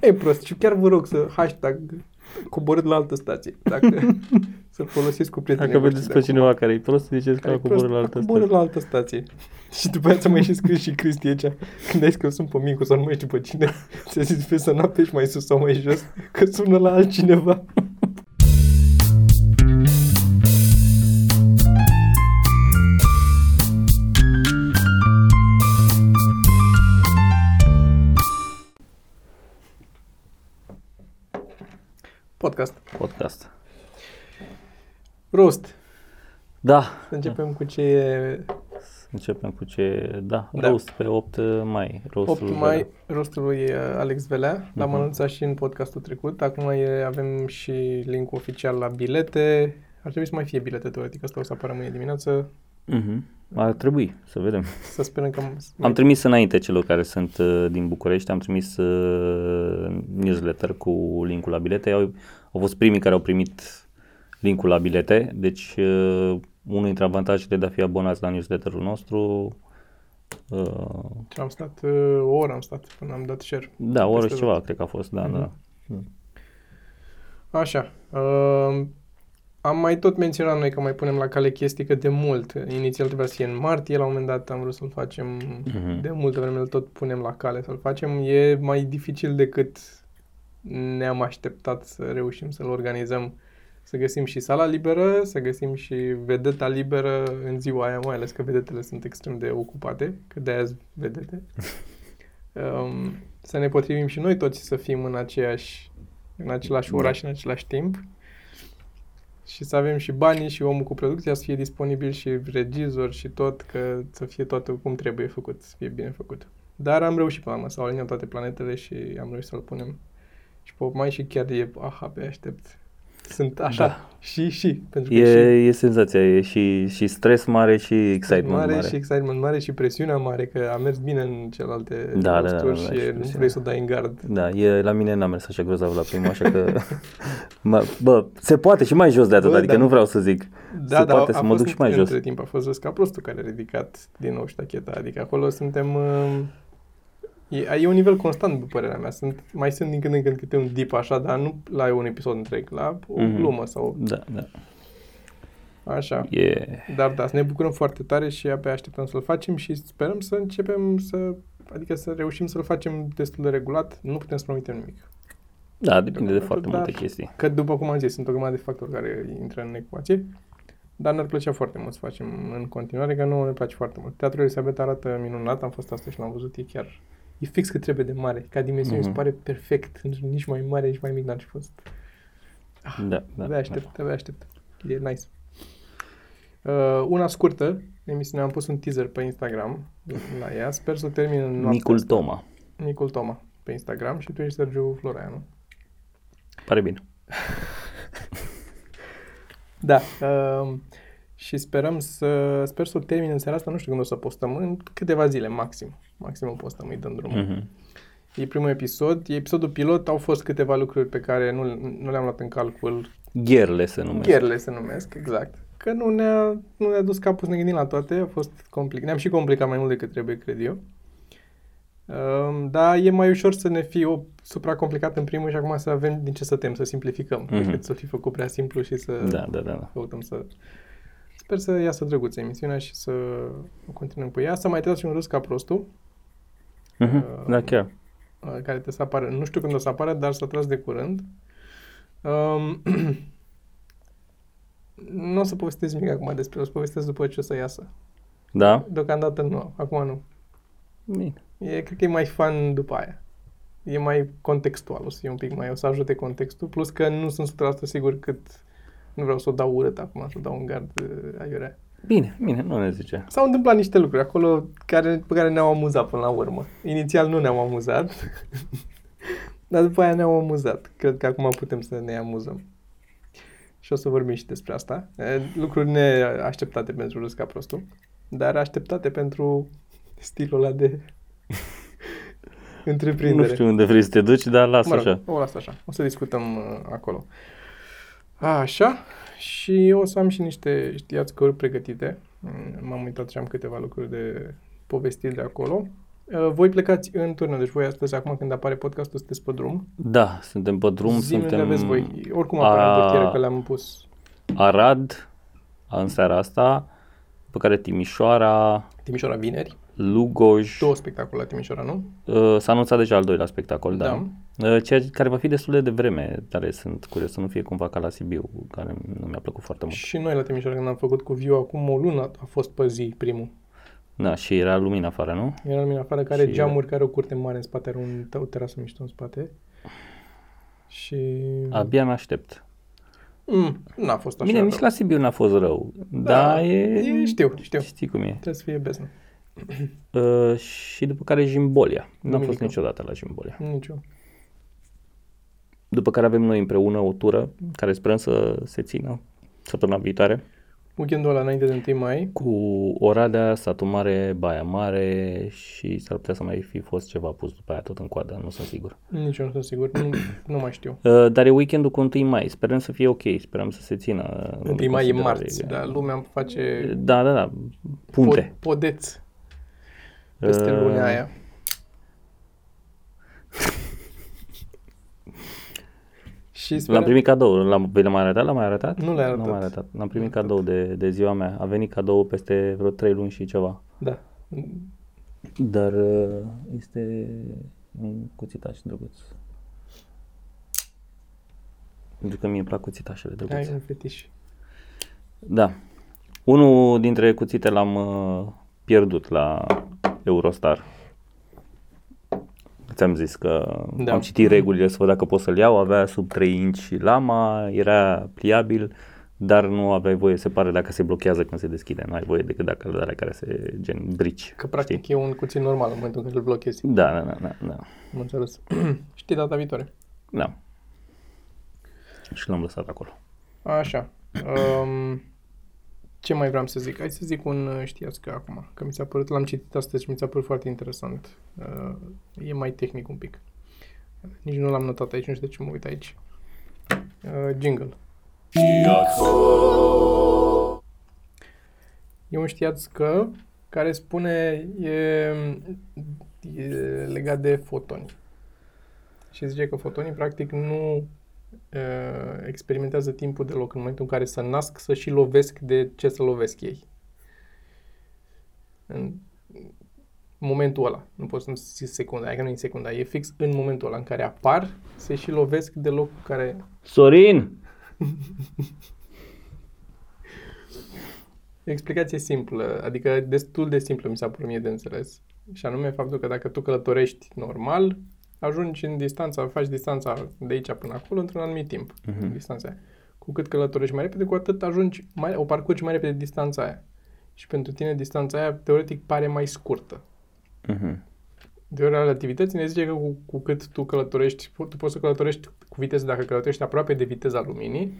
E prost și chiar vă rog să hashtag coborât la altă stație. Dacă să-l folosiți cu prietenii Dacă voștri vedeți de pe acum. cineva care e prost, ziceți că Care a e prost, coborât la altă coborât stație. la altă stație. Și după aceea ți-a mai și scris și Cristi aici, când ai scris un pe Micu sau nu mai știu pe cine, ți-a zis pe să n-apeși mai sus sau mai jos, că sună la altcineva. Podcast. Podcast. Roast. Da, Să începem cu ce e începem cu ce... Da, Da. roast pe 8 mai. 8 Roastul mai, rostul lui uh, Alex Velea. L-am Mhm. anunțat și în podcastul trecut. Acum e, avem și link oficial la bilete. Ar trebui să mai fie bilete, teoretic. Asta o să apară mâine dimineață. Mhm. Ar trebui să vedem. Să sperăm că... Am trimis înainte celor care sunt uh, din București, am trimis uh, newsletter cu linkul la bilete. Au, au fost primii care au primit linkul la bilete, deci uh, unul dintre avantajele de a fi abonați la newsletterul nostru uh, am stat uh, o oră, am stat până am dat share. Da, o oră Peste și ceva, tot. cred că a fost, da, Mhm. da. Așa. Uh, am mai tot menționat noi că mai punem la cale chestii că de mult. Inițial trebuia să fie în martie, la un moment dat am vrut să-l facem Mhm. de multă vreme, îl tot punem la cale să-l facem. E mai dificil decât ne-am așteptat să reușim să-l organizăm. Să găsim și sala liberă, să găsim și vedeta liberă în ziua aia, mai ales că vedetele sunt extrem de ocupate, că de-aia sunt vedete. Um, să ne potrivim și noi toți să fim în aceeași, în același oraș și în același timp. Și să avem și banii și omul cu producția să fie disponibil și regizor și tot, că să fie totul cum trebuie făcut, să fie bine făcut. Dar am reușit până la urmă, s-au aliniat toate planetele și am reușit să-l punem. Și pe 8 mai și chiar e, aha, pe aștept. Sunt așa, Da. și, și, pentru că E, și e senzația, e și, și stres mare și excitement mare, mare. și excitement mare și presiunea mare, că a mers bine în celelalte Da, da, da, rosturi da, da, și și nu presiunea. vrei să o dai în gard. Da, e, la mine n-a mers așa grozav la prima, așa că... mă, bă, se poate și mai jos de atât, Bă, adică da. nu vreau să zic. Da, se da, poate a să mă fost duc și mai jos. Între timp a fost Răsca Prostul care a ridicat din nou ștacheta. Adică acolo suntem... uh, E, e un nivel constant, după părerea mea. Sunt, mai sunt din când în când câte un dip așa, dar nu la un episod întreg, la o Mhm. glumă sau Da, da. așa. E... Dar da, să ne bucurăm foarte tare și abia așteptăm să-l facem și sperăm să începem să... Adică să reușim să-l facem destul de regulat. Nu putem să promitem nimic. Da, depinde de Dar- foarte multe chestii. Că după cum am zis, sunt o grămadă de factori care intră în ecuație, dar ne-ar plăcea foarte mult să facem în continuare, că nouă ne place foarte mult. Teatrul Elisabeta arată minunat, am fost astăzi și l-am văzut, e chiar... E fix cât trebuie de mare, ca dimensiune Mhm. se pare perfect, nici mai mare, nici mai mic n-ar fi fost. Da, da. abia aștept, abia aștept. E nice. Uh, una scurtă, emisiunea am pus un teaser pe Instagram la ea, sper să o termin în noaptea Micul asta. Toma. Micul Toma pe Instagram și tu ești Sergiu Floraianu. Pare bine. Da. Uh, și sperăm să, sper să o termin în seara asta, nu știu când o să postăm, în câteva zile maxim. Maxim o postăm, îi dăm drumul. Mhm. E primul episod, e episodul pilot, au fost câteva lucruri pe care nu, nu le-am luat în calcul. Gherle se numesc. Gherle se numesc, exact. Că nu ne-a, nu ne-a dus capul să ne gândim la toate, a fost complicat. Ne-am și complicat mai mult decât trebuie, cred eu. Um, dar e mai ușor să ne fie o supracomplicat în primul și acum să avem din ce să tem, să simplificăm, Mhm. decât să fi făcut prea simplu și să Da, da, da. da. căutăm să... Sper să iasă drăguță emisiunea și să o continuăm cu ea. Să mai trebuie și un râs ca prostul, Mhm. Da, chiar. uh, care trebuie să apară, nu știu când o să apară, dar să tras de curând. Um, nu o să povestesc nimic acum despre, o să povestesc după ce o să iasă. Da? Deocamdată nu, acum nu. Bine. E, cred că e mai fan după aia. E mai contextual, o să fie un pic mai, o să ajute contextul, plus că nu sunt 100% sigur cât, nu vreau să o dau urât acum, să o dau în gard uh, aiurea. Bine, bine, nu ne zice. S-au întâmplat niște lucruri acolo care, pe care ne-au amuzat până la urmă. Inițial nu ne-am amuzat, dar după aia ne-au amuzat. Cred că acum putem să ne amuzăm. Și o să vorbim și despre asta. E, Lucruri neașteptate pentru Râs ca prostul, dar așteptate pentru stilul ăla de întreprindere. Nu știu unde vrei să te duci, dar lasă Mă rog, așa. o las așa. O să discutăm uh, acolo. Așa. Și o să am și niște știați căruri pregătite. Mm, M-am uitat și am câteva lucruri de povestit de acolo. Uh, voi plecați în turnă, deci voi astăzi, acum când apare podcastul, sunteți pe drum. Da, suntem pe drum, Zi unde suntem aveți voi. Oricum apare a- în portieră că le-am pus. Arad, în seara asta, pe care Timișoara, Timișoara vineri. Lugoj, Două spectacole la Timișoara, nu? uh, s-a anunțat deja al doilea spectacol, da. Da. Uh, Ceea care va fi destul de devreme, dar sunt curios să nu fie cumva ca la Sibiu, care nu mi-a plăcut foarte mult. Și noi la Timișoara, când am făcut cu Viu acum o lună, a fost pe zi primul. Da, și era lumină afară, nu? Era lumina afară care are Și- geamuri, care are o curte mare în spate, are un, o terasă mișto în spate. Și... Abia aștept. Mm, n-a fost așa Bine, rău. nici la Sibiu n-a fost rău, da, dar e... e... Știu, știu. Știi cum e. Trebuie să fie beznă. Uh, și după care Jimbolia. N-am fost Duminică. niciodată la Jimbolia. Nicio. După care avem noi împreună o tură care sperăm să se țină săptămâna viitoare Weekendul ăla înainte de 1 mai. cu Oradea, Satu Mare, Baia Mare și s-ar putea să mai fi fost ceva pus după aia tot în coadă, nu sunt sigur. Nici eu nu sunt sigur. Nu, nu mai știu. Uh, dar e weekendul cu 1 mai, sperăm să fie ok, sperăm să se țină. 1 în mai e considerare. marți, dar lumea face Da, da, da, punte. pod, podeț peste Uh, lunea aia. Și L-am sperăm, primit cadou, l-am, vi l-am mai arătat? L-am mai arătat? Nu l-ai Nu arătat. l-am mai arătat. L-am primit Nu l-ai cadou de, de ziua mea. A venit cadou peste vreo 3 luni și ceva. da. Dar uh, este un cuțitaș drăguț. Pentru că mie îmi plac cuțitașele Ai drăguțe. un fetiș. Da. Unul dintre cuțite l-am uh, pierdut la Eurostar. Ți-am zis că Da. da. am citit regulile să văd dacă pot să-l iau, avea sub 3 inci lama, era pliabil, dar nu aveai voie, se pare, dacă se blochează când se deschide, nu ai voie decât dacă le alea care se gen brici. Că practic știi? e un cuțit normal în momentul în care îl blochezi. Da, da, da, da, da. Am înțeles. Știi data viitoare. da. Și l-am lăsat acolo. Așa. Um, ce mai vreau să zic? Hai să zic un uh, știați că acum, că mi s-a părut, l-am citit astăzi și mi s-a părut foarte interesant. Uh, e mai tehnic un pic. Nici nu l-am notat aici, nu știu de ce mă uit aici. Uh, jingle. E un știați că care spune e, e legat de fotoni. Și zice că fotonii practic nu uh, experimentează timpul deloc în momentul în care să nasc să și lovesc de ce să lovesc ei. În momentul ăla. Nu pot să zic secunda, aia că nu e secunda, e fix în momentul ăla în care apar, se și lovesc de locul care... Sorin! Explicație simplă, adică destul de simplă mi s-a părut mie de înțeles. Și anume faptul că dacă tu călătorești normal, ajungi în distanța, faci distanța de aici până acolo într-un anumit timp. Mhm. Distanța aia. Cu cât călătorești mai repede, cu atât ajungi, mai, o parcurgi mai repede distanța aia. Și pentru tine distanța aia, teoretic, pare mai scurtă. Mhm. Teoria relativității ne zice că cu, cu cât tu călătorești, tu poți să călătorești cu viteză, dacă călătorești aproape de viteza luminii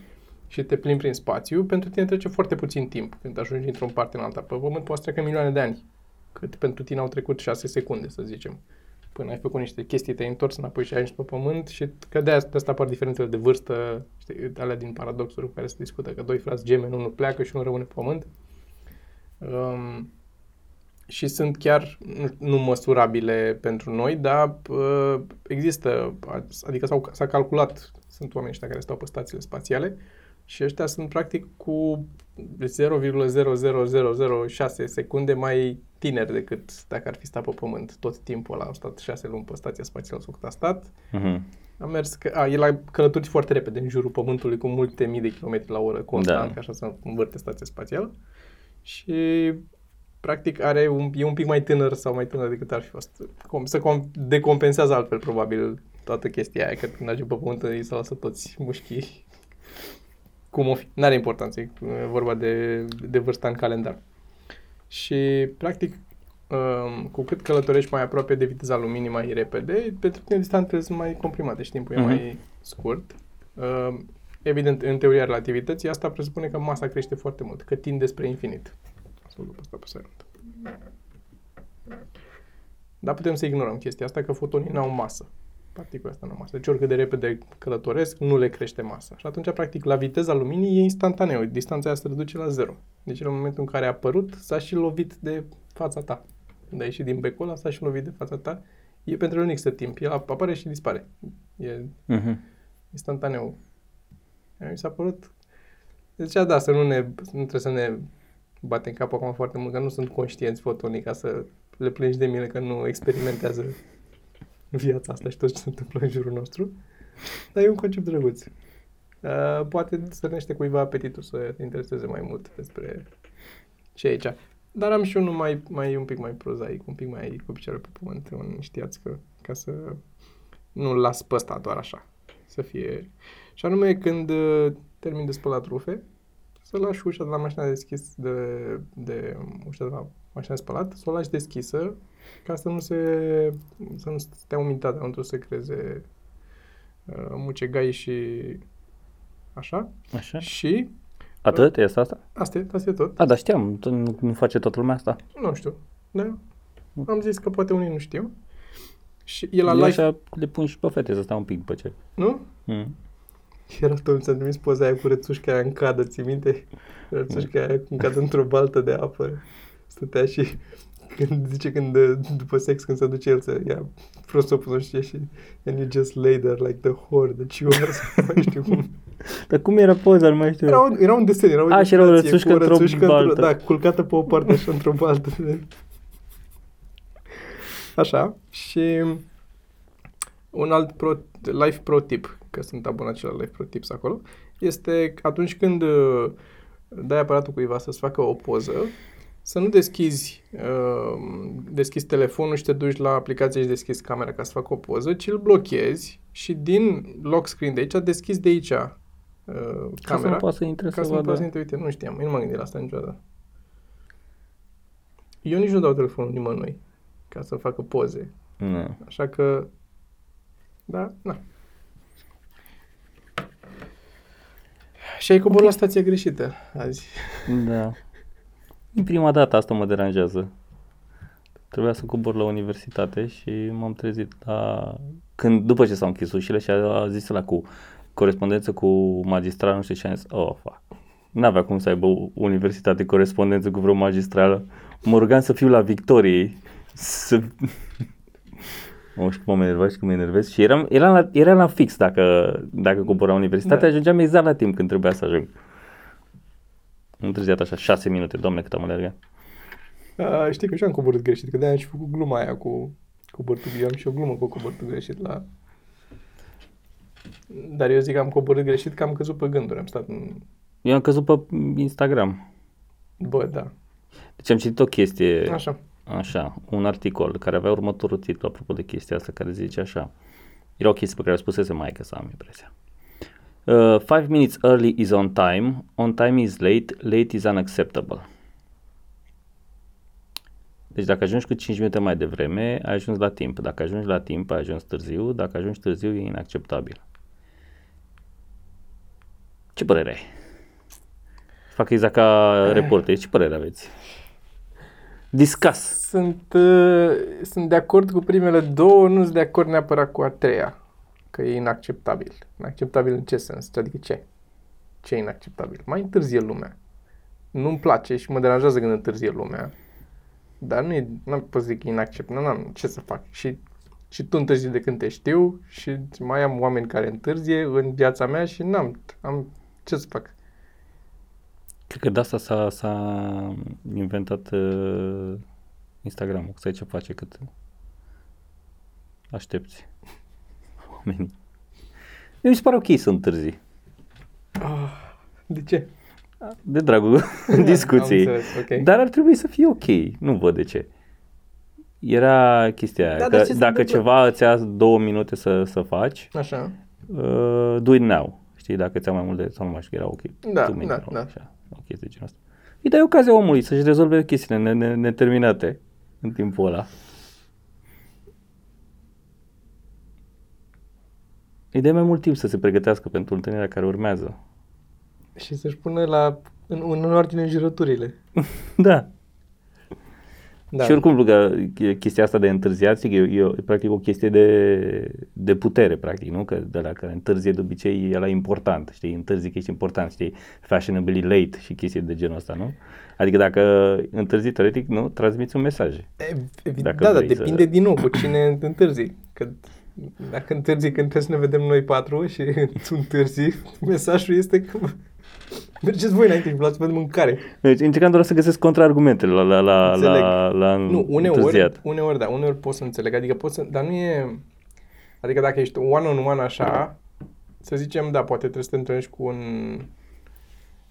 și te plimbi prin spațiu, pentru tine trece foarte puțin timp când ajungi într-o parte în alta. Pe Pământ poate să treacă milioane de ani, cât pentru tine au trecut 6 secunde, să zicem. Până ai făcut niște chestii, te-ai întors înapoi și ai ajuns pe Pământ și că de asta, de asta apar diferențele de vârstă, știi, alea din paradoxuri cu care se discută, că doi frați gemeni, unul pleacă și unul rămâne pe Pământ. Um, și sunt chiar nu, nu măsurabile pentru noi, dar uh, există, adică s-au, s-a calculat, sunt oameni ăștia care stau pe stațiile spațiale și ăștia sunt practic cu 0,00006 secunde mai tineri decât dacă ar fi stat pe Pământ tot timpul ăla. Au stat 6 luni pe stația spațială sau cât a stat. Mhm. A mers, că, a, el a călătorit foarte repede în jurul Pământului cu multe mii de kilometri la oră constant, Da. ca așa să învârte stația spațială. Și practic are un, e un pic mai tânăr sau mai tânăr decât ar fi fost. Com, se com, decompensează altfel probabil toată chestia aia, că când ajung pe Pământ îi se lasă toți mușchii. Cum o fi. N-are importanță, e vorba de, de vârsta în calendar. Și practic um, cu cât călătorești mai aproape de viteza luminii mai repede, pentru tine distanțele sunt mai comprimate și timpul Mhm. e mai scurt. Um, evident, în teoria relativității, asta presupune că masa crește foarte mult, că tinde spre infinit. Să o luăm pe asta pe silent. Dar putem să ignorăm chestia asta, că fotonii n-au masă. Particula asta nu au masă. Deci oricât de repede călătoresc, nu le crește masa. Și atunci, practic, la viteza luminii e instantaneu. Distanța aia se reduce la zero. Deci în momentul în care a apărut, s-a și lovit de fața ta. când ai ieșit din becul ăla, stai și lovit de fața ta, e pentru el nici să timp. El apare și dispare. E Mhm. instantaneu. Mi s-a părut... Zicea, da, să nu ne... Nu trebuie să ne batem cap acum foarte mult, că nu sunt conștienți fotonii ca să le plângi de mine că nu experimentează viața asta și tot ce se întâmplă în jurul nostru. Dar e un concept drăguț. Uh, poate stârnește cuiva apetitul să te intereseze mai mult despre ce e aici. Dar am și unul mai, mai un pic mai prozaic, un pic mai cu picioare pe pământ, un știați că, ca să nu-l las pe ăsta doar așa, să fie... Și anume când uh, termin de spălat rufe, să lași ușa de la mașina deschis de, de ușa de la mașina de spălat, să o lași deschisă ca să nu se să nu stea umiditatea, nu trebuie să creeze uh, mucegai și așa. Așa. Și Atât? Este asta? asta e, asta e tot. A, dar știam, tu nu, nu face toată lumea asta. Nu știu. Da. Am zis că poate unii nu știu. Și e la Eu live, așa le pun și pe fete să stau un pic pe ce. nu? Mm. Era tot mi s-a trimis poza aia cu rățușca aia în cadă, ții minte? Rățușca aia în cadă într-o baltă de apă. Stătea și când zice când după sex când se duce el să ia prosopul nu știe și and you just lay there like the whore that you are sau mai știu cum. Dar cum era poza? Nu mai știu. Era un, era un desen, era o A, și era o ilustrație rățușcă cu o într-o rățușcă baltă. Da, culcată pe o parte așa într-o baltă. Așa. Și un alt pro, life pro tip, că sunt abonat și la life pro tips acolo, este că atunci când uh, dai aparatul cuiva să-ți facă o poză, să nu deschizi, uh, deschizi telefonul și te duci la aplicație și deschizi camera ca să facă o poză, ci îl blochezi și din lock screen de aici deschizi de aici uh, Ca să camera. nu poată să intre Ca să să nu vadă. poți să intre, uite, nu știam, eu nu m-am gândit la asta niciodată. Eu nici nu dau telefonul nimănui ca să facă poze, Nu. așa că, da, na. Și ai coborât la stația greșită azi. Da. Din prima dată asta mă deranjează. Trebuia să cobor la universitate și m-am trezit la... Când, după ce s-au închis ușile și a, a zis la cu corespondență cu magistral, nu știu ce am zis, oh, fuck. N-avea cum să aibă universitate corespondență cu vreo magistrală. Mă rugam să fiu la Victoriei. Să... Mă știu cum mă enervez și cum mă enervez. Și eram, eram, la, eram la fix dacă, dacă coboram la universitate, Da. ajungeam exact la timp când trebuia să ajung. Am întârziat așa șase minute, doamne cât am alergat. A, știi că și eu am coborât greșit, că de-aia am și făcut gluma aia cu coborâtul. Eu am și o glumă cu coborâtul greșit la... Dar eu zic că am coborât greșit că am căzut pe gânduri, am stat în... Eu am căzut pe Instagram. Bă, da. Deci am citit o chestie, Așa. așa, un articol care avea următorul titlu apropo de chestia asta care zice așa. Era o chestie pe care o spusese maică să am impresia. Uh, five minutes early is on time, on time is late, late is unacceptable. Deci dacă ajungi cu 5 minute mai devreme, ai ajuns la timp. Dacă ajungi la timp, ai ajuns târziu. Dacă ajungi târziu, e inacceptabil. Ce părere ai? Fac exact ca reporter. Ce părere aveți? Discuss. Sunt, uh, sunt de acord cu primele două, nu sunt de acord neapărat cu a treia. Că e inacceptabil. Inacceptabil în ce sens? Adică ce? Ce e inacceptabil? Mai întârzie lumea. Nu-mi place și mă deranjează când întârzie lumea. Dar nu e, nu pot să zic inacceptabil. Nu am ce să fac. Și, și tu întârzi de când te știu și mai am oameni care întârzie în viața mea și n-am, am ce să fac. Cred că de asta s-a, s-a inventat uh, Instagram-ul. Să ai ce face cât aștepți oamenii. Mi se pare ok să întârzi. De ce? De dragul discuției. Am înțeles, ok. Dar ar trebui să fie ok. Nu văd de ce. Era chestia aia, Da, că dar ce se dacă întâmplă? ceva îți ia două minute să, să faci, Așa. uh, do it now. Știi, dacă ți-a mai mult de, sau nu mai știu, era ok. Da, two minutes, da, sau da. Așa, o chestie de genul ăsta. Îi dai ocazia omului să-și rezolve chestiile ne- ne- neterminate în timpul ăla. Îi dai mai mult timp să se pregătească pentru întâlnirea care urmează. Și să-și pună la, în, în ordine jurăturile. da. Da. Și oricum, că chestia asta de întârziat, zic, e, e, e practic o chestie de, de putere, practic, nu? Că de la care întârzie de obicei e la important, știi? Întârzi că ești important, știi? Fashionably late și chestii de genul ăsta, nu? Adică dacă întârzi teoretic, nu, transmiți un mesaj. Evident, dacă da, dar depinde să... din nou cu cine întârzi. Că dacă întârzi când trebuie să ne vedem noi patru și tu întârzi, mesajul este că Mergeți voi înainte și vă luați mâncare. Deci încercam doar să găsesc contraargumentele la, la, la, la, la Nu, uneori, uneori, da, uneori pot să înțeleg. Adică pot să, dar nu e... Adică dacă ești one-on-one așa, să zicem, da, poate trebuie să te întâlnești cu un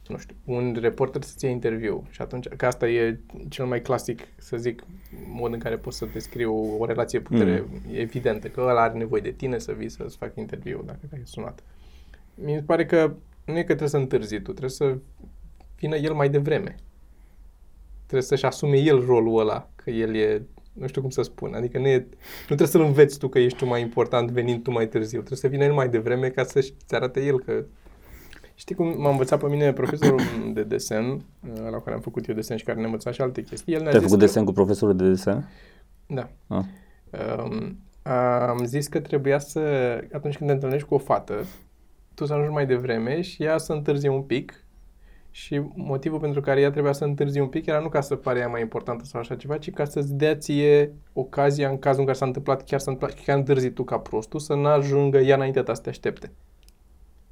nu știu, un reporter să-ți ia interviu și atunci, că asta e cel mai clasic, să zic, mod în care poți să descriu o relație putere mm. evidentă, că ăla are nevoie de tine să vii să-ți facă interviu dacă te-ai sunat. Mi se pare că nu e că trebuie să întârzi tu, trebuie să vină el mai devreme. Trebuie să-și asume el rolul ăla, că el e, nu știu cum să spun, adică nu, e, nu trebuie să-l înveți tu că ești tu mai important venind tu mai târziu, trebuie să vină el mai devreme ca să-și arate el că Știi cum m-a învățat pe mine profesorul de desen, la care am făcut eu desen și care ne învăța și alte chestii. El ne-a Te-ai făcut că... desen cu profesorul de desen? Da. Ah. Um, am zis că trebuia să, atunci când te întâlnești cu o fată, tu să ajungi mai devreme și ea să întârzie un pic și motivul pentru care ea trebuia să întârzie un pic era nu ca să pare ea mai importantă sau așa ceva, ci ca să-ți dea ție ocazia în cazul în care s-a întâmplat chiar s-a întâmplat, chiar întârzi tu ca prostul, să n-ajungă ea înaintea ta să te aștepte.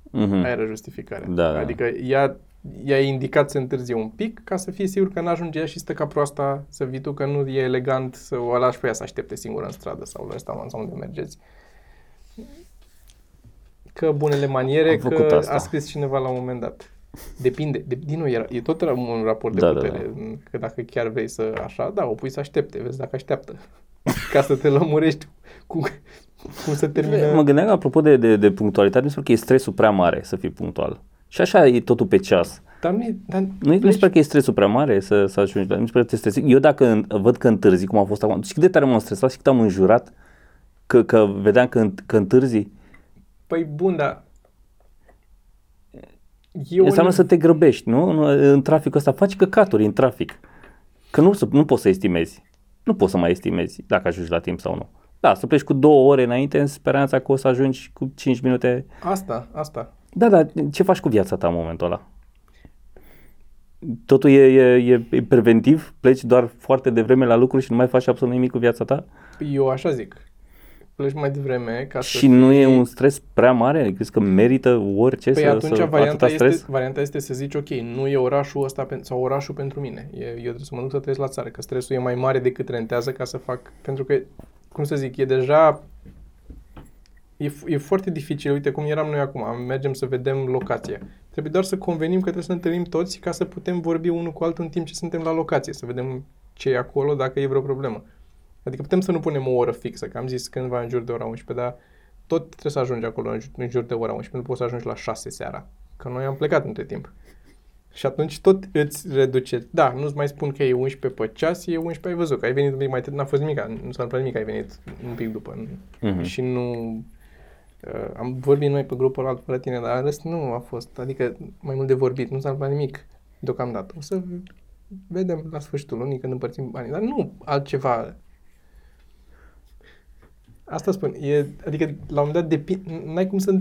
Mm-hmm. Aia era justificarea. Da, da. Adică ea, ea indicat să întârzie un pic ca să fie sigur că n-ajunge ea și stă ca proasta să vii tu, că nu e elegant să o lași pe ea să aștepte singură în stradă sau la restaurant sau unde mergeți. Că bunele maniere, că asta. a scris cineva la un moment dat. Depinde. De, din nou, era, e tot un raport de da, putere. Da, da. Că dacă chiar vrei să așa, da, o pui să aștepte. Vezi dacă așteaptă. Ca să te lămurești cu, cum se termină. Mă gândeam, apropo de, de, de punctualitate, mi se că e stresul prea mare să fii punctual. Și așa e totul pe ceas. Dar nu, dar nu, nu mi se pare că e stresul prea mare să, să ajungi, dar mi se pare că te stresi. Eu dacă văd că întârzi, cum a fost acum, și cât de tare m-am stresat și cât am înjurat că, că vedeam că, că întârzi. Păi bun, dar eu Înseamnă un... să te grăbești, nu? În traficul ăsta faci căcaturi în trafic. Că nu, nu poți să estimezi. Nu poți să mai estimezi dacă ajungi la timp sau nu. Da, să pleci cu două ore înainte în speranța că o să ajungi cu 5 minute. Asta, asta. Da, da, ce faci cu viața ta în momentul ăla? Totul e, e, e, e preventiv? Pleci doar foarte devreme la lucru și nu mai faci absolut nimic cu viața ta? Eu așa zic. Pleci mai devreme ca și să Și nu fii... e un stres prea mare? Crezi că merită orice păi să, atunci să varianta stres? Este, varianta este să zici, ok, nu e orașul ăsta pe, sau orașul pentru mine. E, eu trebuie să mă duc să trăiesc la țară, că stresul e mai mare decât rentează ca să fac... Pentru că cum să zic, e deja e, e foarte dificil. Uite cum eram noi acum, mergem să vedem locația. Trebuie doar să convenim că trebuie să ne întâlnim toți ca să putem vorbi unul cu altul în timp ce suntem la locație, să vedem ce e acolo, dacă e vreo problemă. Adică putem să nu punem o oră fixă, că am zis cândva în jur de ora 11, dar tot trebuie să ajungi acolo în jur, în jur de ora 11, nu poți să ajungi la 6 seara, că noi am plecat între timp. Și atunci tot îți reduce. Da, nu-ți mai spun că e 11 pe ceas, e 11, ai văzut că ai venit un pic mai târziu, n-a fost nimic, nu s-a întâmplat nimic, ai venit un pic după. Uh-huh. Și nu... Uh, am vorbit noi pe grupul ăla fără tine, dar rest nu a fost, adică mai mult de vorbit, nu s-a întâmplat nimic deocamdată. O să vedem la sfârșitul lunii când împărțim banii, dar nu altceva. Asta spun, e, adică la un moment dat depi- n-ai cum să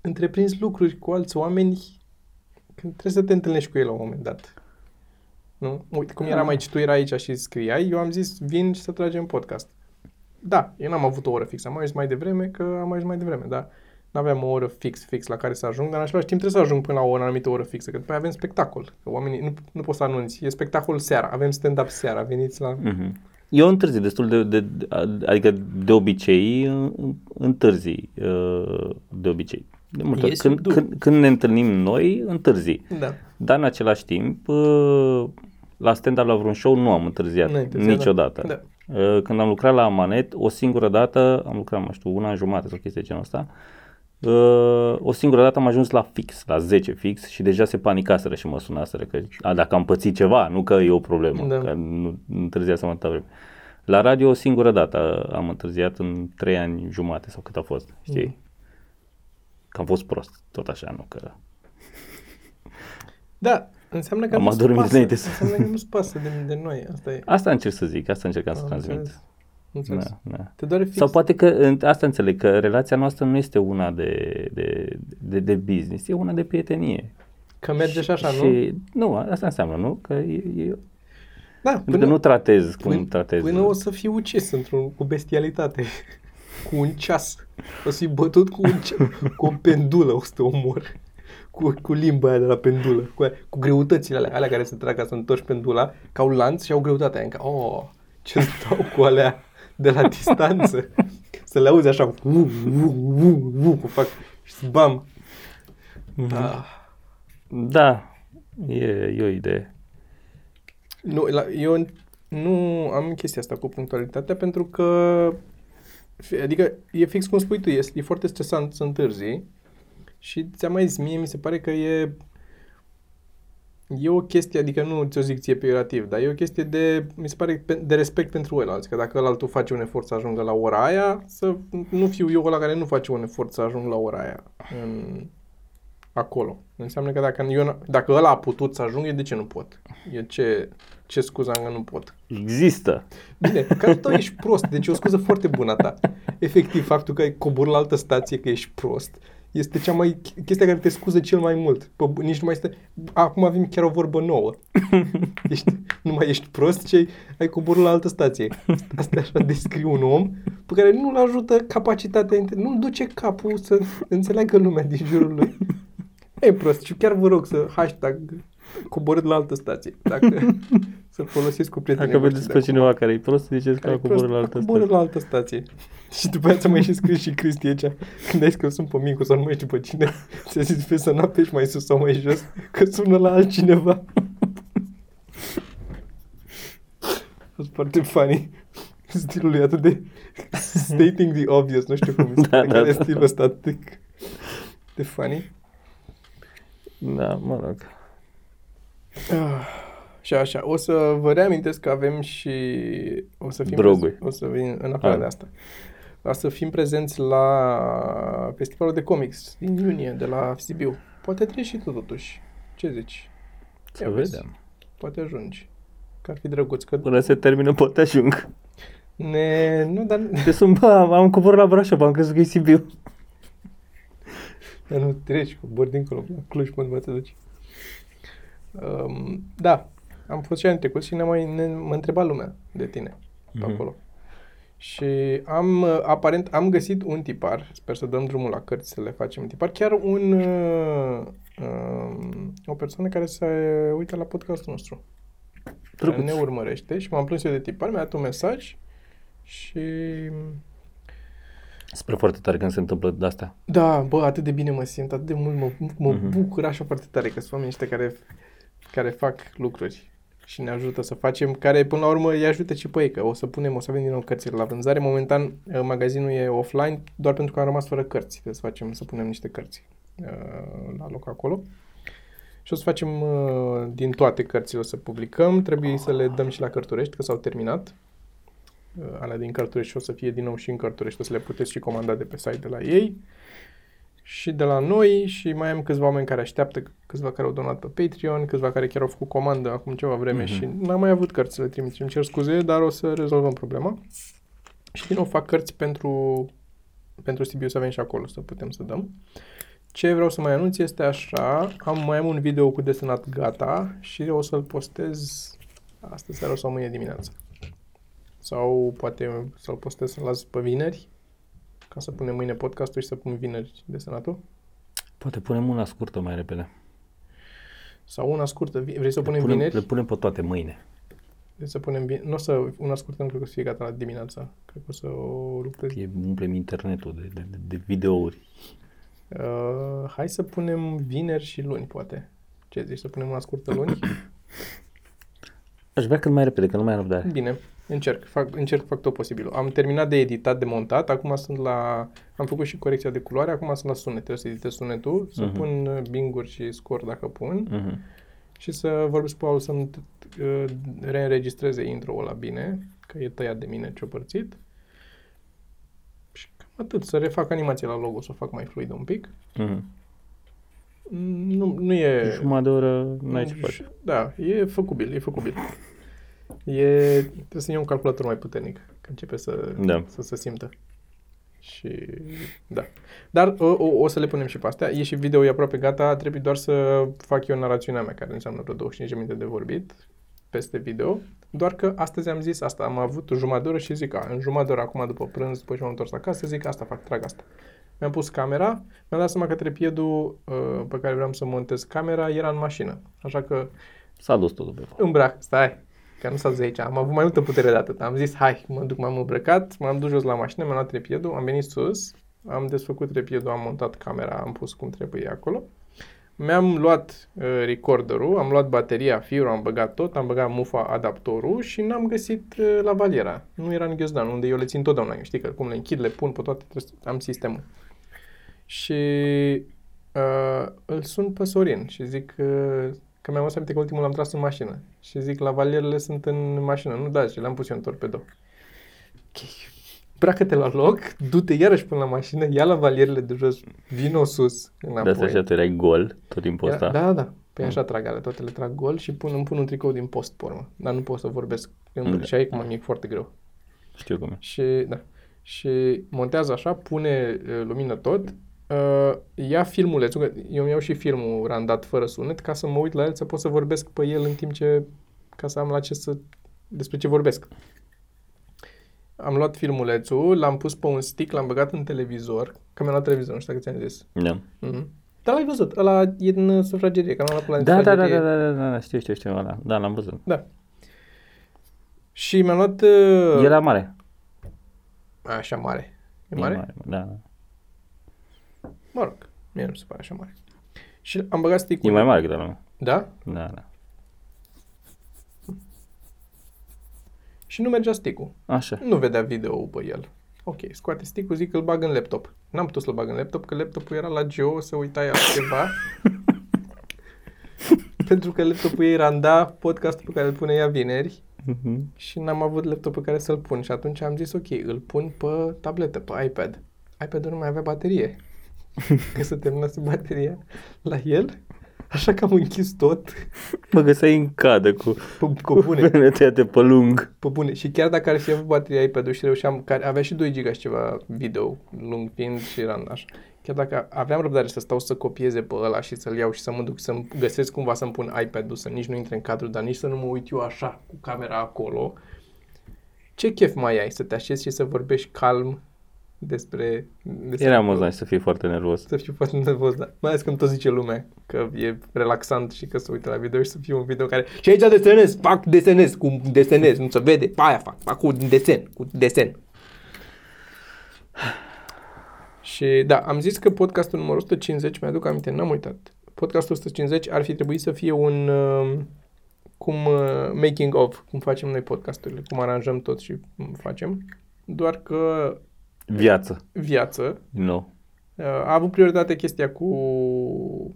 întreprinzi lucruri cu alți oameni când trebuie să te întâlnești cu el la un moment dat. Nu? Uite, cum eram aici, tu erai aici și scriai, eu am zis, vin și să tragem podcast. Da, eu n-am avut o oră fixă, am ajuns mai devreme, că am ajuns mai devreme, dar nu aveam o oră fix, fix la care să ajung, dar în același timp trebuie să ajung până la o anumită oră fixă, că după avem spectacol. Că oamenii, nu, nu poți să anunți, e spectacol seara, avem stand-up seara, veniți la... Mm-hmm. Eu întârzi destul de, de, de, adică de obicei întârzi uh, de obicei. De multe ori. Când, când, când ne întâlnim noi, întârzi. Da. Dar în același timp, uh, la stand-up la vreun show nu am întârziat, întârziat da. niciodată. Da. Uh, când am lucrat la Manet, o singură dată, am lucrat, nu știu, una în jumătate sau chestia genul ăsta, uh, o singură dată am ajuns la fix, la 10 fix și deja se panicaseră și mă sunaseră că a, dacă am pățit ceva, nu că e o problemă, da. că nu, nu întârzia să mă vreme. La radio o singură dată am întârziat în 3 ani jumate sau cât a fost, știi? Mm. Că am fost prost, tot așa, nu că... Da, Înseamnă că Am nu-ți adormit pasă. înainte să- Înseamnă că nu-ți pasă de, de noi. Asta e. Asta încerc să zic, asta încercam să Am transmit. înțeles. Înțeles. Da, da. Te doare fix. Sau poate că, în- asta înțeleg, că relația noastră nu este una de, de, de, de business, e una de prietenie. Că merge și așa, nu? Și, nu, asta înseamnă, nu? Că e, e, Da, până, că nu tratez cum până, tratez. până o să fii ucis într-un, cu bestialitate. Cu un ceas. O să fii bătut cu, un ceas, cu o pendulă, o să te omor. Cu, cu limba aia de la pendulă. Cu, aia, cu greutățile alea, alea care se trag ca să întorci pendula, ca un lanț și au greutatea aia. Ca, oh, ce stau cu alea de la distanță. Să le auzi așa. Uu, uu, uu, uu, cu fac și bam. Ah. Da, e, e o idee. Nu, la, eu nu am chestia asta cu punctualitatea pentru că adică e fix cum spui tu, e, e foarte stresant să întârzi și ți-am mai zis, mie mi se pare că e e o chestie, adică nu ți-o zic ție peiorativ, dar e o chestie de, mi se pare, pe- de respect pentru el, că dacă ăla altul face un efort să ajungă la ora aia, să nu fiu eu ăla care nu face un efort să ajung la ora aia în, acolo. Înseamnă că dacă, eu, n- dacă ăla a putut să ajungă, eu de ce nu pot? Eu ce, ce scuză am că nu pot? Există. Bine, că tu ești prost, deci e o scuză foarte bună a ta. Efectiv, faptul că ai coborât la altă stație că ești prost este cea mai chestia care te scuză cel mai mult. Pă, nici nu mai este... Acum avem chiar o vorbă nouă. Ești, nu mai ești prost, ci ai, ai coborât la altă stație. Asta așa descrie un om pe care nu-l ajută capacitatea, inte- nu-l duce capul să înțeleagă lumea din jurul lui. E prost și chiar vă rog să hashtag coborât la altă stație. Dacă să-l folosiți cu prietenii Dacă voștri vedeți de pe acum. cineva care e prost, ziceți că Care a e prost, coborât la altă a coborât stație. la altă stație. Și după aceea ți-a mai și scris și Cristi aici, când ai scris un pe Micu sau nu mai știu pe cine, ți-a zis pe să nu apeși mai sus sau mai jos, că sună la altcineva. A fost foarte funny. Stilul lui atât de stating the obvious, nu știu cum mi se Da, pare, da, care e da. stilul ăsta atât de, de funny. Da, mă rog. Ah, Și așa, o să vă reamintesc că avem și o să fim Droguri. o să vin în afară Ah. de asta. O să fim prezenți la festivalul de comics din iunie de la Sibiu. Poate treci și tu totuși. Ce zici? Să Ia vezi. vedem. Poate ajungi. Că ar fi drăguț că Până se termină, poate ajung. ne... Nu, dar De sunt, bă, am- am coborât la Brașov, am crezut că e Sibiu. Dar nu treci, cobori dincolo, la Cluj, până unde te duci. Um, da, am fost și anul trecut și ne mai ne, mă întreba lumea de tine pe Mhm. acolo. Și am, uh, aparent, am găsit un tipar, sper să dăm drumul la cărți să le facem un tipar, chiar un, uh, um, o persoană care se uită la podcastul nostru. Care Drăguț. ne urmărește și m-am plâns eu de tipar, mi-a dat un mesaj și Spre foarte tare când se întâmplă de astea. Da, bă, atât de bine mă simt, atât de mult mă, mă Mhm. bucur așa foarte tare că sunt oameni ăștia care, care fac lucruri și ne ajută să facem, care până la urmă îi ajută și pe ei, că o să punem, o să avem din nou cărțile la vânzare. Momentan eh, magazinul e offline doar pentru că am rămas fără cărți, trebuie să facem, să punem niște cărți uh, la loc acolo. Și o să facem uh, din toate cărțile o să publicăm, trebuie să le dăm și la Cărturești, că s-au terminat. Uh, alea din Cărturești o să fie din nou și în Cărturești, o să le puteți și comanda de pe site de la ei și de la noi și mai am câțiva oameni care așteaptă, câțiva care au donat pe Patreon, câțiva care chiar au făcut comandă acum ceva vreme Mhm. și n-am mai avut cărți să le trimit. Îmi cer scuze, dar o să rezolvăm problema. Și din nou fac cărți pentru, pentru Sibiu să avem și acolo, să putem să dăm. Ce vreau să mai anunț este așa, am mai am un video cu desenat gata și o să-l postez astăzi seara sau mâine dimineață. Sau poate să-l postez să-l las pe vineri, ca să punem mâine podcastul și să pun vineri desenatul. Poate punem una scurtă mai repede. Sau una scurtă. Vi- Vrei să o Le punem punem, vineri? le punem pe toate mâine. Vrei să punem vineri? Nu o să, una scurtă nu cred că o să fie gata la dimineața. Cred că o să o lucrez. E, umplem internetul de, de, de, de videouri. Uh, hai să punem vineri și luni, poate. Ce zici? Să punem una scurtă luni? Aș vrea cât mai repede, că nu mai am răbdare. Bine, încerc. Fac, încerc, fac tot posibilul. Am terminat de editat, de montat. Acum sunt la... Am făcut și corecția de culoare. Acum sunt la sunet. Trebuie să editez sunetul, să Mhm. pun uh, binguri și scor dacă pun. Mhm. Și să vorbesc cu Paul să-mi uh, reînregistreze intro-ul ăla bine, că e tăiat de mine ciopărțit. Și cam atât, să refac animația la logo, să o fac mai fluidă un pic. Mhm. Nu, nu e... Jumătate de oră n-ai ce face. Da, e făcubil, e făcubil. E, trebuie să iei un calculator mai puternic, că începe să, Da. să se simtă. Și da. Dar o, o, o să le punem și pe astea. E și video, e aproape gata, trebuie doar să fac eu narațiunea mea, care înseamnă vreo 25 de minute de vorbit peste video. Doar că astăzi am zis asta, am avut o jumătate de oră și zic, a, în jumătate de oră acum după prânz, după ce m-am întors acasă, zic asta fac, trag asta. Mi-am pus camera, mi-am dat seama că trepiedul uh, pe care vreau să montez camera era în mașină. Așa că S-a dus totul pe acolo. îmbrac, stai, că nu s-a zis aici, am avut mai multă putere de atât. Am zis, hai, mă duc, m-am îmbrăcat, m-am dus jos la mașină, mi-am luat trepiedul, am venit sus, am desfăcut trepiedul, am montat camera, am pus cum trebuie acolo. Mi-am luat uh, recorderul, am luat bateria, firul, am băgat tot, am băgat mufa, adaptorul și n-am găsit uh, lavaliera. Nu era în ghiozdan, unde eu le țin totdeauna. Știi că cum le închid, le pun pe toate, trebuie să- am sistemul. Și uh, îl sun pe Sorin și zic uh, că mi-am adus aminte că ultimul l-am tras în mașină. Și zic, lavalierele sunt în mașină. Nu, da, și le-am pus eu în torpedo. Ok. Bracă-te la loc, du-te iarăși până la mașină, ia lavalierele de jos, vino sus, De înapoi. asta așa tu erai gol tot timpul Era- ăsta. Da, da, da. Păi așa trag ale, toate le trag gol și pun, îmi pun un tricou din post, pe urmă. Dar nu pot să vorbesc. În, Da. Și aici mi-e foarte greu. Știu cum e. Și, da. Și montează așa, pune uh, lumină tot, uh, ia filmulețul, că eu mi-au și filmul randat fără sunet, ca să mă uit la el, să pot să vorbesc pe el în timp ce, ca să am la ce să, despre ce vorbesc. Am luat filmulețul, l-am pus pe un stick, l-am băgat în televizor, că mi-am luat televizor, nu știu dacă ți-am zis. Da. Mm-hmm. Dar l-ai văzut, ăla e în sufragerie, că am luat pe la Da, da, da, da, sufragerie. da, da, da, știu, știu, știu, ăla. Da, l-am văzut. Da. Și mi-am luat... Uh, Era mare. Așa mare. E E mare? mare, da. Mă rog, mie nu se pare așa mare. Și am băgat stick E mai mare decât al meu. Da? Da, da. Și nu mergea stick Așa. Nu vedea video pe el. Ok, scoate stick zic că îl bag în laptop. N-am putut să-l bag în laptop, că laptopul era la Geo, să uitai altceva. Pentru că laptopul ei randa podcastul pe care îl pune ea vineri Mhm. și n-am avut laptop pe care să-l pun. Și atunci am zis, ok, îl pun pe tabletă, pe iPad. iPad-ul nu mai avea baterie. că se terminase bateria la el. Așa că am închis tot Mă găseai în cadă cu, pe, cu bune. veneteate pe lung. Pe bune. Și chiar dacă ar fi avut bateria iPad-ul și reușeam, care avea și 2 GB și ceva video, lung fiind și era așa. Chiar dacă aveam răbdare să stau să copieze pe ăla și să-l iau și să mă duc să găsesc cumva să-mi pun iPad-ul, să nici nu intre în cadru, dar nici să nu mă uit eu așa, cu camera acolo, ce chef mai ai să te așezi și să vorbești calm despre... despre Era amuzant să fii foarte nervos. să fiu foarte nervos, da. Mai ales când tot zice lumea că e relaxant și că se uită la video și să fie un video care... Și aici desenez, fac desenez, cu desenez, nu se vede, pe aia fac, fac cu desen, cu desen. Și da, am zis că podcastul numărul 150, mi-aduc aminte, n-am uitat. Podcastul 150 ar fi trebuit să fie un... Uh, cum uh, making of, cum facem noi podcasturile, cum aranjăm tot și facem. Doar că Viață, viață, din nou. Uh, A avut prioritate chestia cu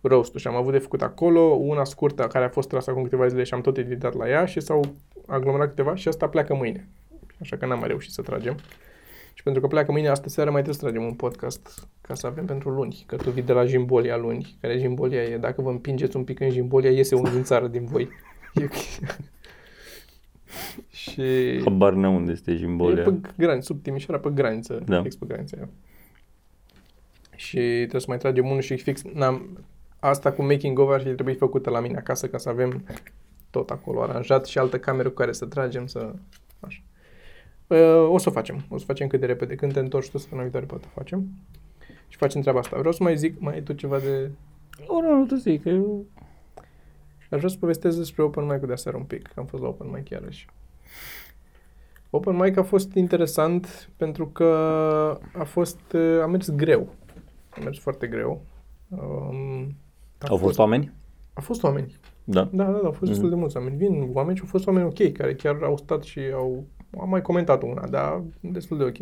roast și am avut de făcut acolo, una scurtă care a fost trasă acum câteva zile și am tot editat la ea și s-au aglomerat câteva și asta pleacă mâine. Așa că n-am mai reușit să tragem. Și pentru că pleacă mâine, astă seară mai trebuie să tragem un podcast ca să avem pentru luni. Că tu vii de la Jimbolia luni, care Jimbolia e, dacă vă împingeți un pic în Jimbolia, iese unul din țară din voi. E ok. și... Habar n unde este E Jimbolia. pe graniță, sub Timișoara, pe graniță. Da. Fix pe graniță. e. Și trebuie să mai tragem unul și fix, n-am, asta cu making of ar fi trebuit făcută la mine acasă ca să avem tot acolo aranjat și altă cameră cu care să tragem, să... Așa. Uh, o să o facem. O să facem cât de repede. Când te întorci tu săptămâna viitoare, poate o facem. Și facem treaba asta. Vreau să mai zic, mai ai tu ceva de... O, nu, nu te zic, că eu... Aș vrea să povestesc despre open mic-ul de aseară un pic, că am fost la open mic iarăși. Open mic a fost interesant pentru că a fost, uh, a mers greu. A mers foarte greu. Um, a Au fost oameni? A fost oameni. Da. Da, da, da, au fost destul Mhm. de mulți oameni. Vin oameni și au fost oameni ok, care chiar au stat și au... Am mai comentat una, dar destul de ok.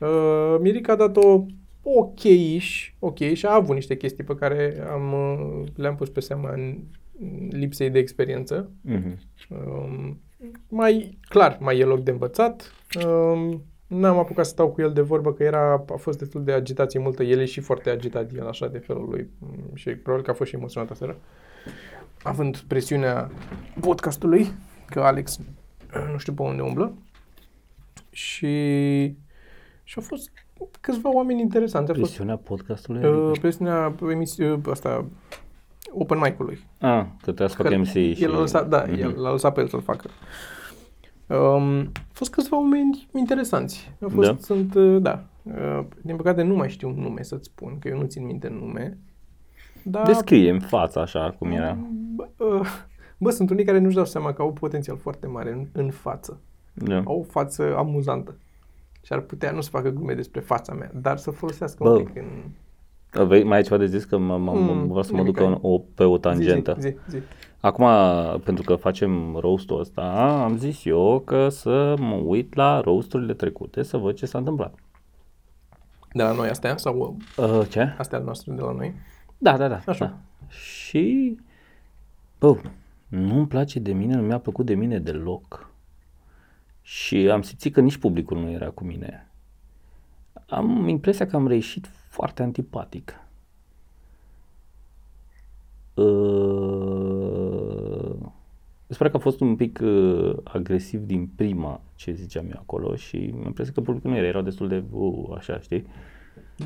Uh, Mirica a dat-o ok-ish, ok, și a avut niște chestii pe care am, uh, le-am pus pe seama în în lipsei de experiență. Mhm. Um, mai clar, mai e loc de învățat. Um, N-am apucat să stau cu el de vorbă, că era, a fost destul de agitație multă. El e și foarte agitat, el așa de felul lui. Mm, Și probabil că a fost și emoționat aseară. Având presiunea podcastului, că Alex nu știu pe unde umblă. Și, și au fost câțiva oameni interesanți. A fost Presiunea podcastului? uh, adică? presiunea emisi- uh, asta, open mic-ului. Ah, că trebuie să fac Că MC și... El l-a lăsat, da, Mhm. el l-a lăsat pe el să-l facă. Um, au fost câțiva oameni interesanți. Au fost, Da? sunt, uh, da. Uh, din păcate nu mai știu un nume să-ți spun, că eu nu țin minte nume. Dar, Descrie în fața așa cum era. Bă, uh, bă, sunt unii care nu-și dau seama că au potențial foarte mare în, în față. Da. Au o față amuzantă. Și ar putea nu să facă glume despre fața mea, dar să folosească Bă, un pic în... Avei, mai ai ceva de zis că mă, mă, Mm, vreau să mă nimic, duc hai. o, pe o tangentă. Zi, zi, zi. Acum, pentru că facem roastul ăsta, am zis eu că să mă uit la roasturile trecute, să văd ce s-a întâmplat. De la noi astea? Sau Uh, ce? astea ale noastre de la noi? Da, da, da. Așa. da. Și, bă, nu-mi place de mine, nu mi-a plăcut de mine deloc. Și am simțit că nici publicul nu era cu mine. Am impresia că am reieșit foarte antipatic. Uh, Sper că a fost un pic uh, agresiv din prima ce ziceam eu acolo și am impresia că publicul nu era, erau destul de uh, așa, știi?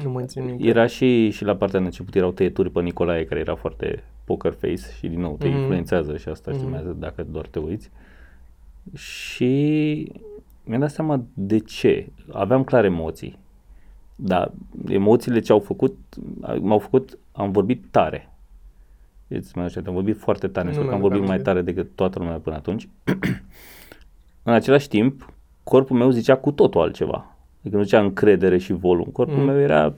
Nu mă țin minte. Era și, și la partea de început erau tăieturi pe Nicolae care era foarte poker face și din nou te Mhm. influențează și asta Mhm. estimează dacă doar te uiți. Și mi-am dat seama de ce. Aveam clar emoții. Dar emoțiile ce au făcut, m-au făcut, am vorbit tare. Îți mai așa, am vorbit foarte tare, Nu pentru că am mi-am vorbit mai aminte. tare decât toată lumea până atunci. în același timp, corpul meu zicea cu totul altceva. Adică nu zicea încredere și volum. Corpul Mhm. meu era,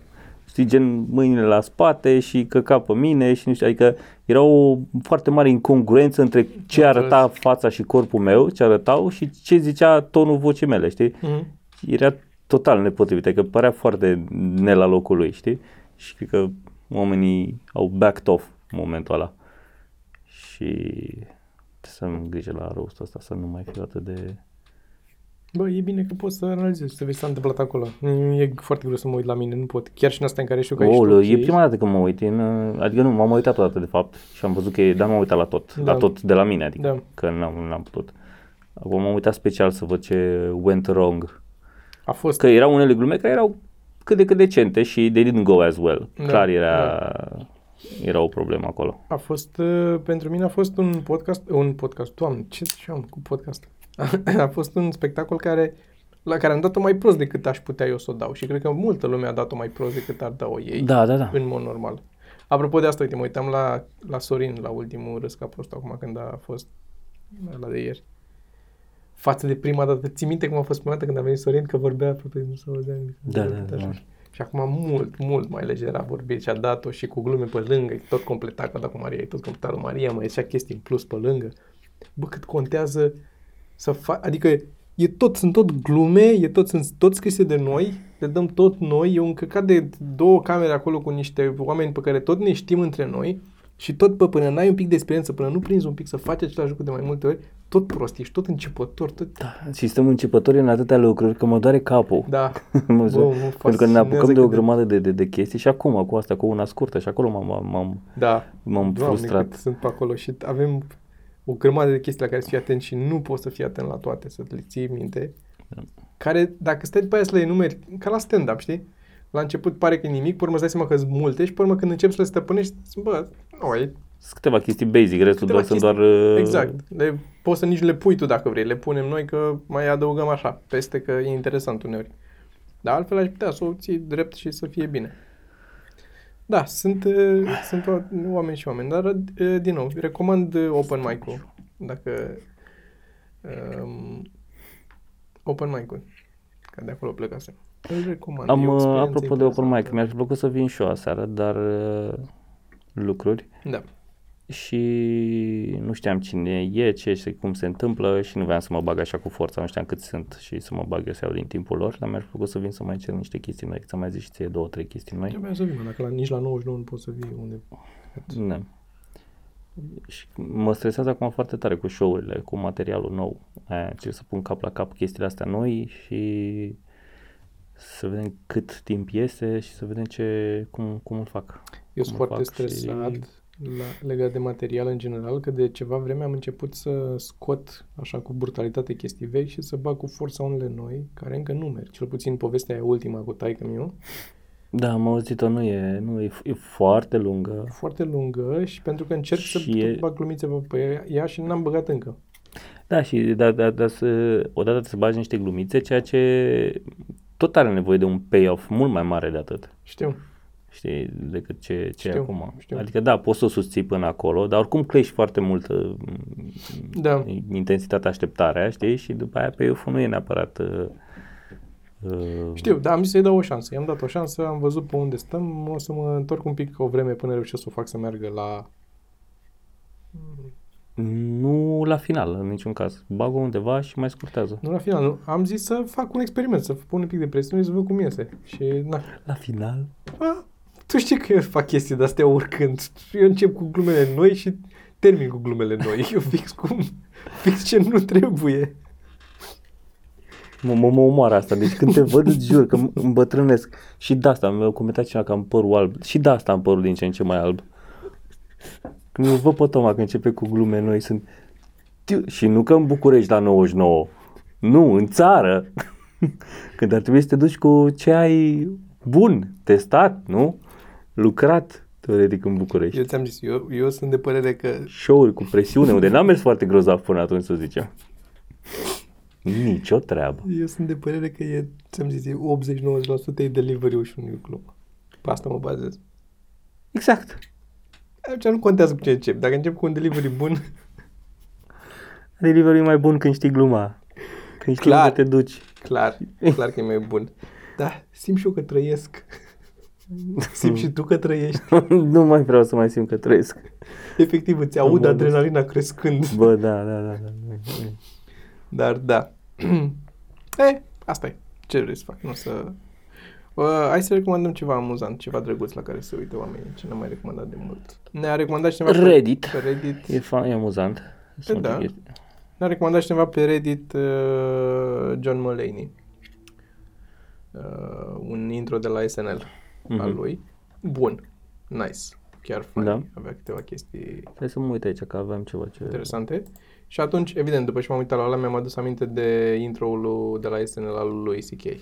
știi, gen mâinile la spate și căca pe mine și nu știu, adică era o foarte mare incongruență între ce Am arăta înțeles. fața și corpul meu, ce arătau și ce zicea tonul vocii mele, știi? Mhm. era total nepotrivit, adică părea foarte ne la locul lui, știi? Și cred că oamenii au backed off în momentul ăla. Și trebuie să am grijă la roastul ăsta să nu mai fiu atât de... Bă, e bine că poți să analizezi, să vezi ce s-a întâmplat acolo. Mm, E foarte greu să mă uit la mine, nu pot. Chiar și în asta în care știu că Oh, ești e ok. prima dată când mă uit, în, adică nu, m-am uitat odată de fapt și am văzut că e, dar m-am uitat la tot, Da. la tot de la mine, adică Da. că n-am, n-am putut. Acum m-am uitat special să văd ce went wrong. A fost. Că erau unele glume care erau cât de cât decente și they didn't go as well. Da, Clar era, era o problemă acolo. A fost, uh, pentru mine a fost un podcast, un podcast, doamne, ce ce am cu podcast? a fost un spectacol care, la care am dat-o mai prost decât aș putea eu să o dau și cred că multă lume a dat-o mai prost decât ar da-o ei Da, da, da. în mod normal. Apropo de asta, uite, mă uitam la, la Sorin la ultimul râs ca prost acum când a fost la de ieri. Față de prima dată, ții minte cum a fost prima dată când a venit Sorin că vorbea aproape nu se auzea nimic. Da, da, da, da. Și acum mult, mult mai leger a vorbit și a dat-o și cu glume pe lângă, e tot completat, că dacă Maria e tot completat lui Maria, mai ieșea chestii în plus pe lângă. Bă, cât contează să faci, adică e tot, sunt tot glume, e tot, sunt tot scrise de noi, le dăm tot noi, e un căcat de două camere acolo cu niște oameni pe care tot ne știm între noi și tot pe până n-ai un pic de experiență, până nu prinzi un pic să faci același lucru de mai multe ori, tot prost, ești tot începător, tot... Da, și suntem începători în atâtea lucruri că mă doare capul. Da, Mă Bă, doare. mă Pentru că ne fascinează apucăm de o cât de- grămadă de, de, de chestii și acum cu asta, cu una scurtă și acolo m-am, m-am, da. m-am Doamne, frustrat. cât sunt pe acolo și avem o grămadă de chestii la care să fii atent și nu poți să fii atent la toate, să le ții minte. Da. Care, dacă stai după aia să le enumeri, ca la stand-up, știi? La început pare că e nimic, pe urmă îți dai seama că sunt multe și pe urmă când începi să le stăpânești, zici, bă, nu, e Sunt câteva chestii basic, restul Câteva doar sunt chestii- doar... uh, exact. Le, poți să nici le pui tu dacă vrei, le punem noi că mai adăugăm așa, peste că e interesant uneori. Dar altfel aș putea să o ții drept și să fie bine. Da, sunt, uh, sunt o- oameni și oameni, dar uh, din nou, recomand uh, open mic-ul. Dacă um, open mic-ul, că de acolo plecasem. Îl recomand. Am, e o uh, experiență apropo de open mic, interesantă. mi-ar fi plăcut să vin și eu aseară, dar uh, lucruri Da. Și nu știam cine e, ce și cum se întâmplă și nu voiam să mă bag așa cu forța, nu știam cât sunt și să mă bag eu să iau din timpul lor, dar mi-ar fi plăcut să vin să mai cer niște chestii noi, că ți-am mai zis și ție două, trei chestii noi. Trebuia să vin, mă, dacă la, nici la 99 nu poți să vii unde... Da. Și mă stresează acum foarte tare cu show-urile, cu materialul nou. Aia, încerc să pun cap la cap chestiile astea noi și să vedem cât timp iese și să vedem ce, cum, cum îl fac. Eu cum sunt îl foarte fac stresat și- la, legat de material în general, că de ceva vreme am început să scot așa cu brutalitate chestii vechi și să bag cu forța unele noi, care încă nu merg. Cel puțin povestea aia ultima cu taică meu, Da, am auzit-o, nu e, nu e, e foarte lungă. foarte lungă și pentru că încerc să Și e- bag glumițe pe, pe ea și n-am băgat încă. Da, și da, da, da, să, odată să bagi niște glumițe, ceea ce tot are nevoie de un payoff mult mai mare de atât. Știu. Știi, decât ce, ce e Știu, acum. știu. Adică da, poți să o susții până acolo, dar oricum crești foarte mult uh, Da. intensitatea așteptarea, știi, și după aia payoff-ul nu e neapărat uh, uh, Știu, dar am zis să-i dau o șansă. I-am dat o șansă, am văzut pe unde stăm, o să mă întorc un pic o vreme până reușesc să o fac să meargă la... Nu la final, în niciun caz. Bagă undeva și mai scurtează. Nu la final, nu. Am zis să fac un experiment, să pun un pic de presiune și să văd cum iese. Și, na, La final? A, tu știi că eu fac chestii de-astea oricând. Eu încep cu glumele noi și termin cu glumele noi. Eu fix cum, fix ce nu trebuie. Mă, mă, mă omoară asta. Deci când te văd, îți jur că m- îmbătrânesc. Și de asta mi-a comentat cineva că am părul alb. Și de asta am părul din ce în ce mai alb. Când îl văd pe Toma că începe cu glume noi, sunt... Tiu- Și nu că în București la 99. Nu, în țară. Când ar trebui să te duci cu ce ai bun, testat, nu? Lucrat, teoretic, în București. Eu ți-am zis, eu, eu sunt de părere că show-uri cu presiune, unde n-am mers foarte grozav până atunci, să zicem. Nici o treabă. eu sunt de părere că e, ți-am zis, e 80-90% e delivery și nu e glumă. Pe asta mă bazez. Exact. Aici nu contează cu ce încep. Dacă încep cu un delivery bun, Delivery e mai bun când știi gluma. Când știi Clar. unde te duci. clar, clar că e mai bun. Da, simt și eu că trăiesc. Simt și tu că trăiești. nu mai vreau să mai simt că trăiesc. Efectiv, îți aud Am adrenalina crescând. Bă, da, da, da. da. Dar da. e, asta e. Ce vrei să fac? Nu să... Uh, hai să recomandăm ceva amuzant, ceva drăguț la care să uite oamenii. Ce n-am mai recomandat de mult. Ne-a recomandat cineva pe- Reddit. Pe Reddit. E, fa- e amuzant. Sunt da. chestii. Ne-a recomandat cineva pe Reddit uh, John Mulaney. Uh, un intro de la SNL Mhm. al lui. Bun. Nice. Chiar fain. Da. Avea câteva chestii Hai să mă uit aici că aveam ceva ce... interesante. Și atunci, evident, după ce m-am uitat la ăla, mi-am adus aminte de intro-ul lui- de la SNL al lui C.K.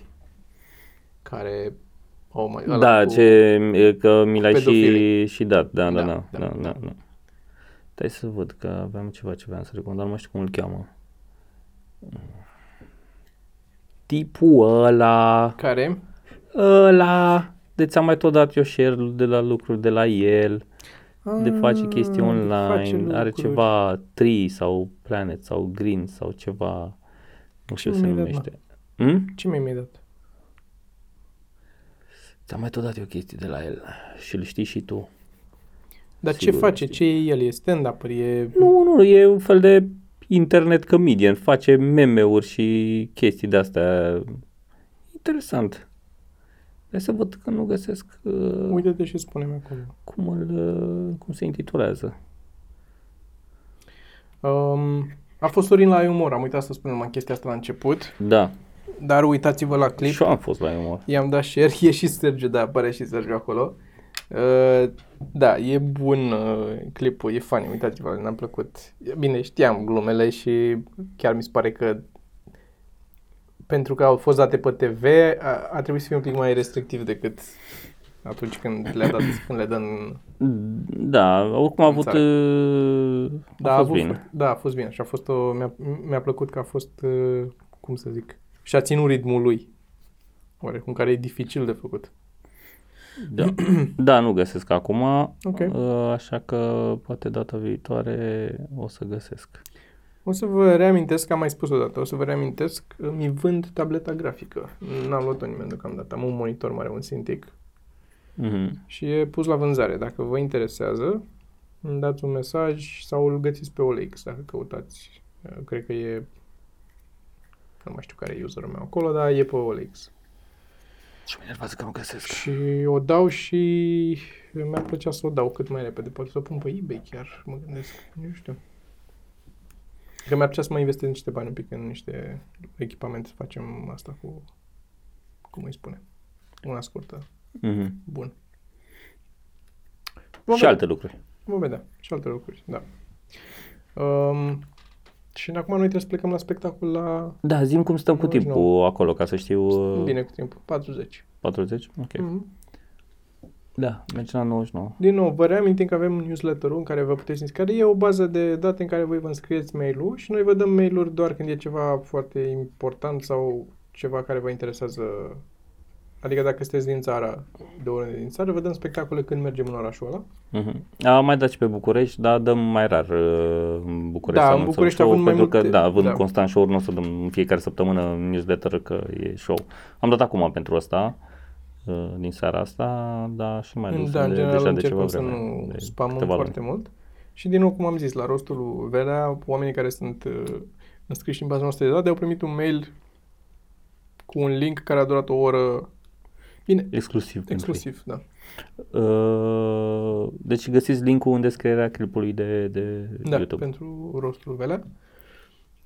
Care... Oh my, ăla Da, cu- ce, e că mi l-ai și, pedofilii. și dat. Da, da, Da, da. da, da, da. da, da. Stai să văd că aveam ceva ce vreau să recomand, dar nu mai știu cum îl cheamă. Tipul ăla... Care? Ăla, de ți-am mai tot dat eu share de la lucruri de la el, de face chestii Ah, de online, face are lucruri. ceva Tree sau Planet sau Green sau ceva, nu știu Ce se mi-ai dat, numește. Hmm? Ce mi-ai mai dat? Ți-am mai tot dat eu chestii de la el și îl știi și tu. Dar ce Sigur, face? știi. Ce e el? E stand-up? E... Nu, nu, e un fel de internet comedian, face meme-uri și chestii de-astea. Interesant. Hai să văd că nu găsesc uh, Uite-te și spune-mi acolo. cum, îl, uh, cum se intitulează. Um, a fost Sorin la umor, am uitat să spun numai chestia asta la început, Da, dar uitați-vă la clip, și eu am fost la umor. i-am dat share, e și Sergiu, da, apare și Sergiu acolo. Uh, da, e bun uh, clipul, e funny, uitați-vă, ne-am plăcut. Bine, știam glumele și chiar mi se pare că pentru că au fost date pe TV, a, a trebuit să fie un pic mai restrictiv decât atunci când le-a dat, când le dă în... Da, oricum a avut... țară. uh, Da, a fost avut, bine. Da, a fost bine și a fost o, mi-a, mi-a plăcut că a fost, uh, cum să zic, și-a ținut ritmul lui. Oarecum care e dificil de făcut. Da. da, nu găsesc acum, Ok. uh, așa că poate data viitoare o să găsesc. O să vă reamintesc, că am mai spus odată, o să vă reamintesc, mi vând tableta grafică. N-am luat-o nimeni deocamdată. Am un monitor mare, un Cintiq Mhm. și e pus la vânzare. Dacă vă interesează, îmi dați un mesaj sau îl găsiți pe OLX dacă căutați. Uh, Cred că e, nu mai știu care e userul meu acolo, dar e pe OLX. Și mă enervează că nu găsesc. Și o dau și mi-ar plăcea să o dau cât mai repede. Poate să o pun pe eBay chiar, mă gândesc. Nu știu. Că mi-ar plăcea să mai investesc niște bani un pic în niște echipamente să facem asta cu cum îi spune. Una scurtă. Mhm. Bun. Și vedea. alte lucruri. Vom vedea. Și alte lucruri, da. Um, și acum noi trebuie să plecăm la spectacol la... Da, zim cum stăm cu 99. timpul acolo, ca să știu. uh, Bine cu timpul. 40. 40? Ok. Mhm. Da, mergem la 99. Din nou, vă reamintim că avem newsletter-ul în care vă puteți înscrie. E o bază de date în care voi vă înscrieți mail-ul și noi vă dăm mail-uri doar când e ceva foarte important sau ceva care vă interesează. Adică dacă sunteți din țara, de oriunde din țară, vă dăm spectacole când mergem în orașul ăla. Mhm. Am mai dat și pe București, dar dăm mai rar uh, în București. Da, să în anunțăm București show, având mai pentru că, multe- da, având da. constant show nu o să dăm în fiecare săptămână în newsletter că e show. Am dat acum pentru asta, uh, din seara asta, dar și mai dus da, în de, general deja de ceva încercăm să vreme. nu de spamăm câteva foarte luni. mult. Și din nou, cum am zis, la rostul lui Velea, oamenii care sunt uh, înscriși în baza noastră de date au primit un mail cu un link care a durat o oră. Bine, Exclusiv. pentru exclusiv, da. ei. Uh, deci găsiți linkul în descrierea clipului de, de Da, YouTube. pentru rostul Velea.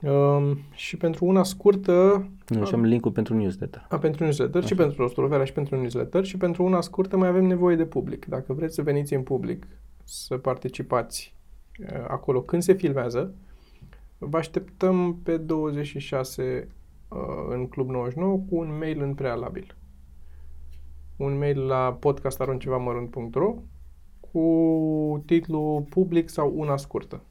Um, și pentru una scurtă, Nu, și am linkul pentru newsletter. a, pentru newsletter și pentru rostul Velea și pentru newsletter și pentru una scurtă mai avem nevoie de public. Dacă vreți să veniți în public, să participați uh, acolo când se filmează, vă așteptăm pe 26 uh, în Club 99 cu un mail în prealabil. Un mail la podcastaruncevamărunt.ro cu titlul public sau una scurtă.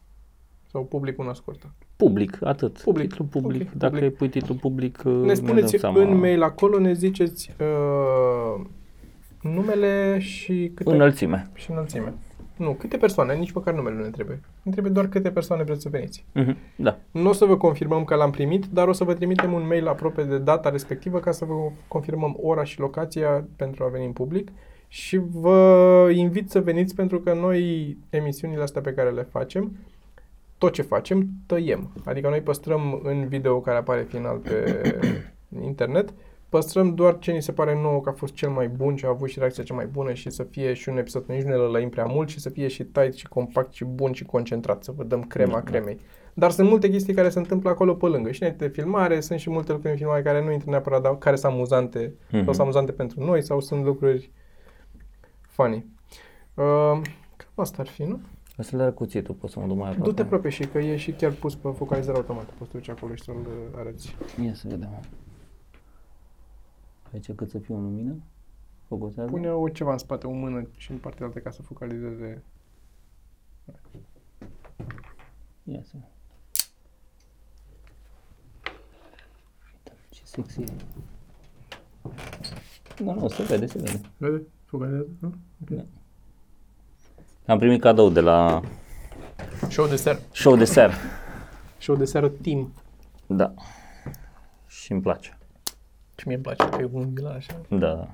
Sau public una scurtă. Public, atât. Public, Titlu public. ok, Dacă public. îi pui titlu public, uh, Ne spuneți dăm seama. în mail acolo, ne ziceți uh, numele și câte, Înălțime. și înălțime. Nu, câte persoane, nici măcar numele nu ne trebuie. Ne trebuie doar câte persoane vreți să veniți. Mhm, Da. Nu o să vă confirmăm că l-am primit, dar o să vă trimitem un mail aproape de data respectivă ca să vă confirmăm ora și locația pentru a veni în public și vă invit să veniți pentru că noi emisiunile astea pe care le facem, tot ce facem, tăiem. Adică noi păstrăm în video care apare final pe internet, păstrăm doar ce ni se pare nouă că a fost cel mai bun și a avut și reacția cea mai bună și să fie și un episod, nici nu ne lălăim prea mult și să fie și tight și compact și bun și concentrat, să vă dăm crema Da. cremei. Dar sunt multe chestii care se întâmplă acolo pe lângă. Și înainte de filmare, sunt și multe lucruri în filmare care nu intră neapărat, dar care sunt amuzante sau Mhm. sunt amuzante pentru noi sau sunt lucruri funny. Uh, cam asta ar fi, nu? Asta le cuțitul, poți să mă duc mai aproape. Du-te aproape și că e și chiar pus pe focalizare automată. Poți să duci acolo și să-l uh, arăți. Ia să vedem. Aici cât să fie o lumină? Focusează? Pune o ceva în spate, o mână și în partea altă ca să focalizeze. Ia să Uite, Ce sexy e. Da, nu, se vede, se vede. Vede? Focalizează? Nu? Da. Am primit cadou de la Show de seară. show de seară. Show de seară team. Da. Și îmi place. Și mie îmi place că e unghiul ăla așa. Da.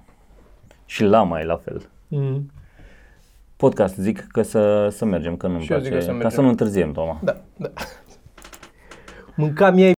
Și lama e la fel. Mm. Podcast zic că să, să mergem, că nu-mi Și eu zic place. că să ca mergem. să nu întârziem, Toma. Da, da. Mâncam ei